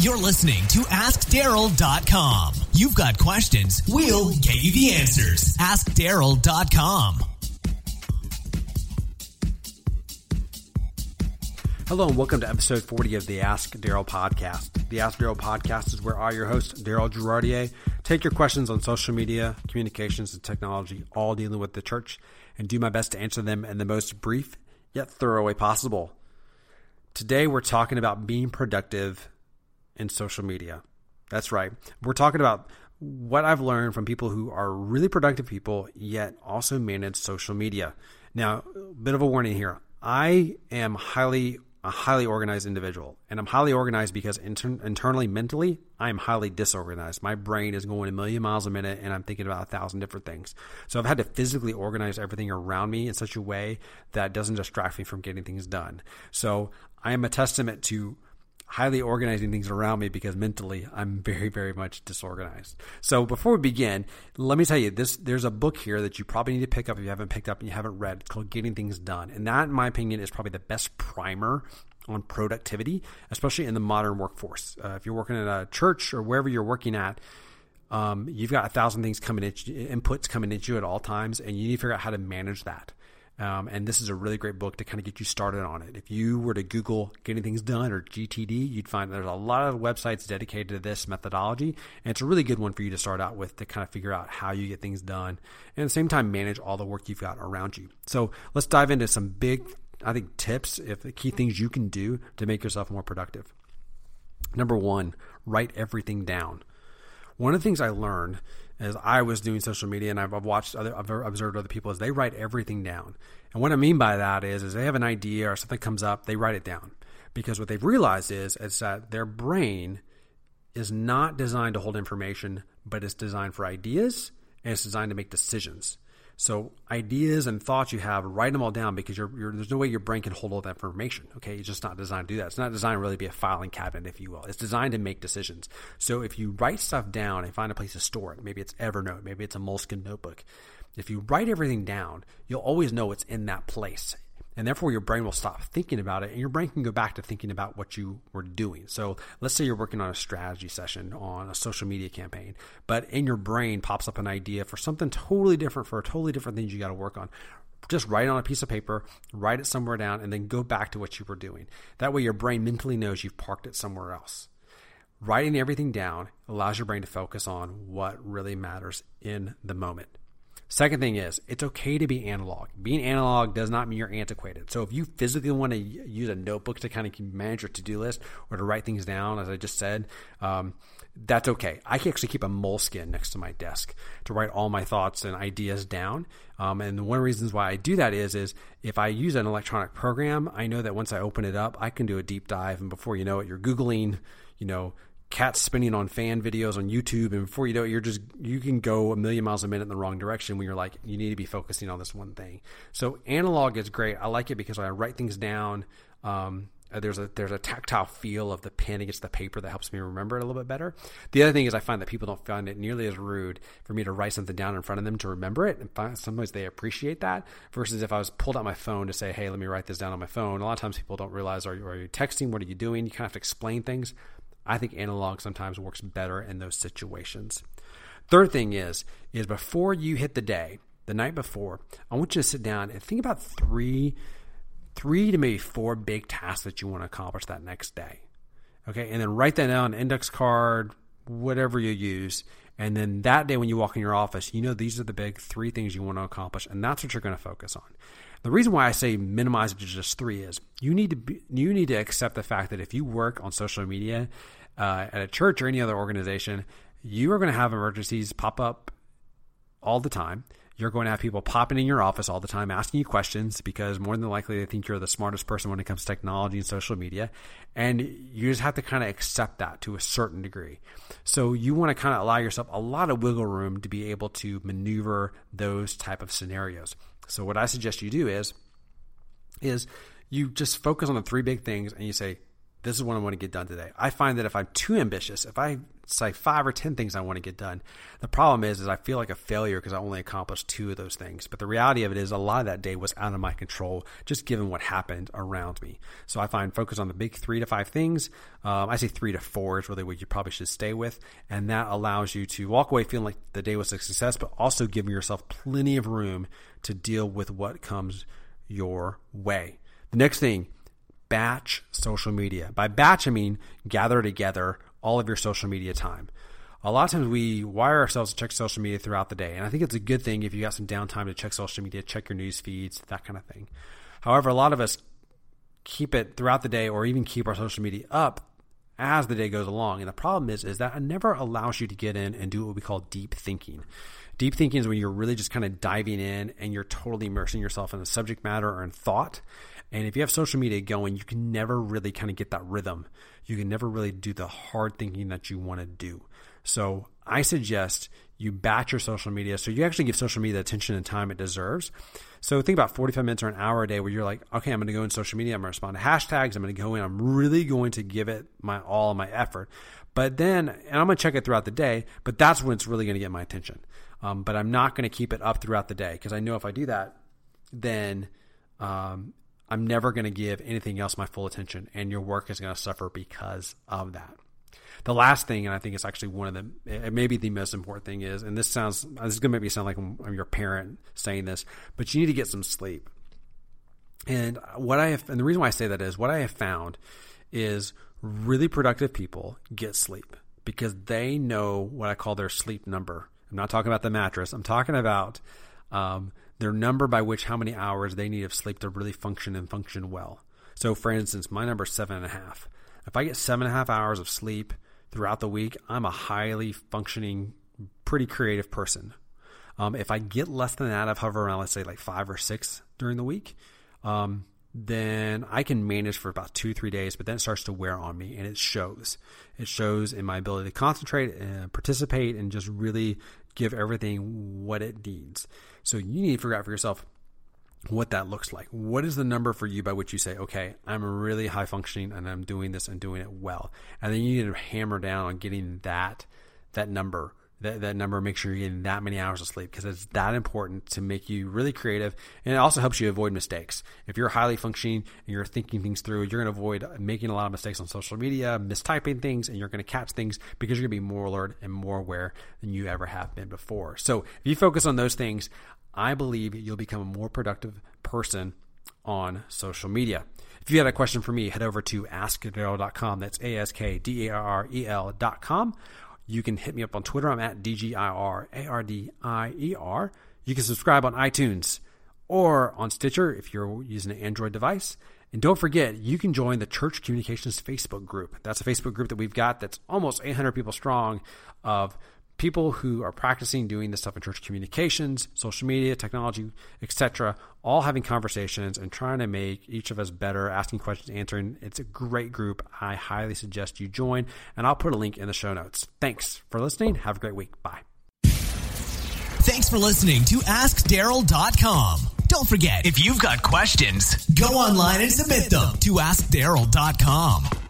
You're listening to AskDarrel.com. You've got questions, we'll get you the answers. AskDarrel.com. Hello and welcome to episode 40 of the Ask Darrel podcast. The Ask Darrel podcast is where I, your host, Darrel Girardier, take your questions on social media, communications, and technology, all dealing with the church, and do my best to answer them in the most brief yet thorough way possible. Today we're talking about being productive in social media. That's right. We're talking about what I've learned from people who are really productive people, yet also manage social media. Now, a bit of a warning here. I am highly a highly organized individual. And I'm highly organized because inter- internally, mentally, I am highly disorganized. My brain is going a million miles a minute and I'm thinking about a thousand different things. So I've had to physically organize everything around me in such a way that doesn't distract me from getting things done. So I am a testament to highly organizing things around me because mentally I'm very, very much disorganized. So before we begin, let me tell you this there's a book here that you probably need to pick up if you haven't picked up and you haven't read. It's called Getting Things Done. And that, in my opinion, is probably the best primer on productivity, especially in the modern workforce. Uh, if you're working at a church or wherever you're working at, um, you've got a thousand things coming at you, inputs coming at you at all times, and you need to figure out how to manage that. Um, and this is a really great book to kind of get you started on it. If you were to Google getting things done or GTD, you'd find there's a lot of websites dedicated to this methodology. And it's a really good one for you to start out with to kind of figure out how you get things done and at the same time manage all the work you've got around you. So let's dive into some big, I think, tips, if the key things you can do to make yourself more productive. Number one, write everything down. One of the things I learned as I was doing social media and I've, watched other, I've observed other people is they write everything down. And what I mean by that is, is they have an idea or something comes up, they write it down because what they've realized is, is that their brain is not designed to hold information, but it's designed for ideas and it's designed to make decisions. So ideas and thoughts you have, write them all down because you're, you're, there's no way your brain can hold all that information. Okay, it's just not designed to do that. It's not designed to really be a filing cabinet, if you will. It's designed to make decisions. So if you write stuff down and find a place to store it, maybe it's Evernote, maybe it's a Moleskine notebook. If you write everything down, you'll always know it's in that place and therefore your brain will stop thinking about it and your brain can go back to thinking about what you were doing so let's say you're working on a strategy session on a social media campaign but in your brain pops up an idea for something totally different for a totally different thing you got to work on just write it on a piece of paper, write it somewhere down, and then go back to what you were doing. That way, your brain mentally knows you've parked it somewhere else. Writing everything down allows your brain to focus on what really matters in the moment. Second thing is, it's okay to be analog. Being analog does not mean you're antiquated. So if you physically want to use a notebook to kind of manage your to-do list or to write things down, as I just said, um, that's okay. I can actually keep a Moleskine next to my desk to write all my thoughts and ideas down. Um, and one of the reasons why I do that is, is if I use an electronic program, I know that once I open it up, I can do a deep dive, and before you know it, you're googling, you know, cats spinning on fan videos on YouTube, and before you know it, you're just you can go a million miles a minute in the wrong direction when you're like you need to be focusing on this one thing. So analog is great. I like it because I write things down. Um, uh, there's a there's a tactile feel of the pen against the paper that helps me remember it a little bit better. The other thing is I find that people don't find it nearly as rude for me to write something down in front of them to remember it, and sometimes they appreciate that. Versus if I was pulled out my phone to say, "Hey, let me write this down on my phone." A lot of times people don't realize, "Are you, are you texting? What are you doing?" You kind of have to explain things. I think analog sometimes works better in those situations. Third thing is is before you hit the day, the night before, I want you to sit down and think about three three to maybe four big tasks that you want to accomplish that next day. Okay, and then write that down, on index card, whatever you use, and then that day when you walk in your office, you know these are the big three things you want to accomplish, and that's what you're going to focus on. The reason why I say minimize it to just three is you need to be, you need to accept the fact that if you work on social media uh, at a church or any other organization, you are going to have emergencies pop up all the time. You're going to have people popping in your office all the time asking you questions because more than likely they think you're the smartest person when it comes to technology and social media. And you just have to kind of accept that to a certain degree. So you want to kind of allow yourself a lot of wiggle room to be able to maneuver those type of scenarios. So what I suggest you do is is you just focus on the three big things and you say this is what I want to get done today. I find that if I'm too ambitious, if I say five or 10 things I want to get done, the problem is, is I feel like a failure because I only accomplished two of those things. But the reality of it is a lot of that day was out of my control, just given what happened around me. So I find focus on the big three to five things. Um, I say three to four is really what you probably should stay with. And that allows you to walk away feeling like the day was a success, but also giving yourself plenty of room to deal with what comes your way. The next thing, batch social media. By batch, I mean gather together all of your social media time. A lot of times we wire ourselves to check social media throughout the day. And I think it's a good thing if you got some downtime to check social media, check your news feeds, that kind of thing. However, a lot of us keep it throughout the day or even keep our social media up as the day goes along. And the problem is, is that it never allows you to get in and do what we call deep thinking. Deep thinking is when you're really just kind of diving in and you're totally immersing yourself in the subject matter or in thought. And if you have social media going, you can never really kind of get that rhythm. You can never really do the hard thinking that you want to do. So I suggest you batch your social media so you actually give social media the attention and time it deserves. So think about 45 minutes or an hour a day where you're like, okay, I'm going to go in social media. I'm going to respond to hashtags. I'm going to go in. I'm really going to give it my all, my effort. But then, and I'm going to check it throughout the day, but that's when it's really going to get my attention. Um, but I'm not going to keep it up throughout the day because I know if I do that, then um, I'm never going to give anything else my full attention, and your work is going to suffer because of that. The last thing, and I think it's actually one of the, it may be the most important thing is, and this sounds, this is going to make me sound like I'm your parent saying this, but you need to get some sleep. And what I have, and the reason why I say that is what I have found is really productive people get sleep because they know what I call their sleep number. I'm not talking about the mattress. I'm talking about um, their number by which how many hours they need of sleep to really function and function well. So, for instance, my number is seven and a half. If I get seven and a half hours of sleep throughout the week, I'm a highly functioning, pretty creative person. Um, if I get less than that, I've hover around, let's say, like five or six during the week, um, then I can manage for about two, three days, but then it starts to wear on me and it shows. It shows in my ability to concentrate and participate and just really give everything what it needs. So you need to figure out for yourself what that looks like. What is the number for you by which you say, okay, I'm really high functioning and I'm doing this and doing it well. And then you need to hammer down on getting that that number that, that number, make sure you're getting that many hours of sleep because it's that important to make you really creative. And it also helps you avoid mistakes. If you're highly functioning and you're thinking things through, you're going to avoid making a lot of mistakes on social media, mistyping things, and you're going to catch things because you're going to be more alert and more aware than you ever have been before. So if you focus on those things, I believe you'll become a more productive person on social media. If you had a question for me, head over to askdarrel.com. That's A S K D A R R E L.com you can hit me up on Twitter. I'm at DGIR, You can subscribe on iTunes or on Stitcher if you're using an Android device. And don't forget, you can join the Church Communications Facebook group. That's a Facebook group that we've got that's almost 800 people strong of people who are practicing doing this stuff in church communications, social media, technology, etc., all having conversations and trying to make each of us better, asking questions, answering. It's a great group. I highly suggest you join, and I'll put a link in the show notes. Thanks for listening. Have a great week. Bye. Thanks for listening to AskDarrel.com. Don't forget, if you've got questions, go online and submit them to AskDarrel.com.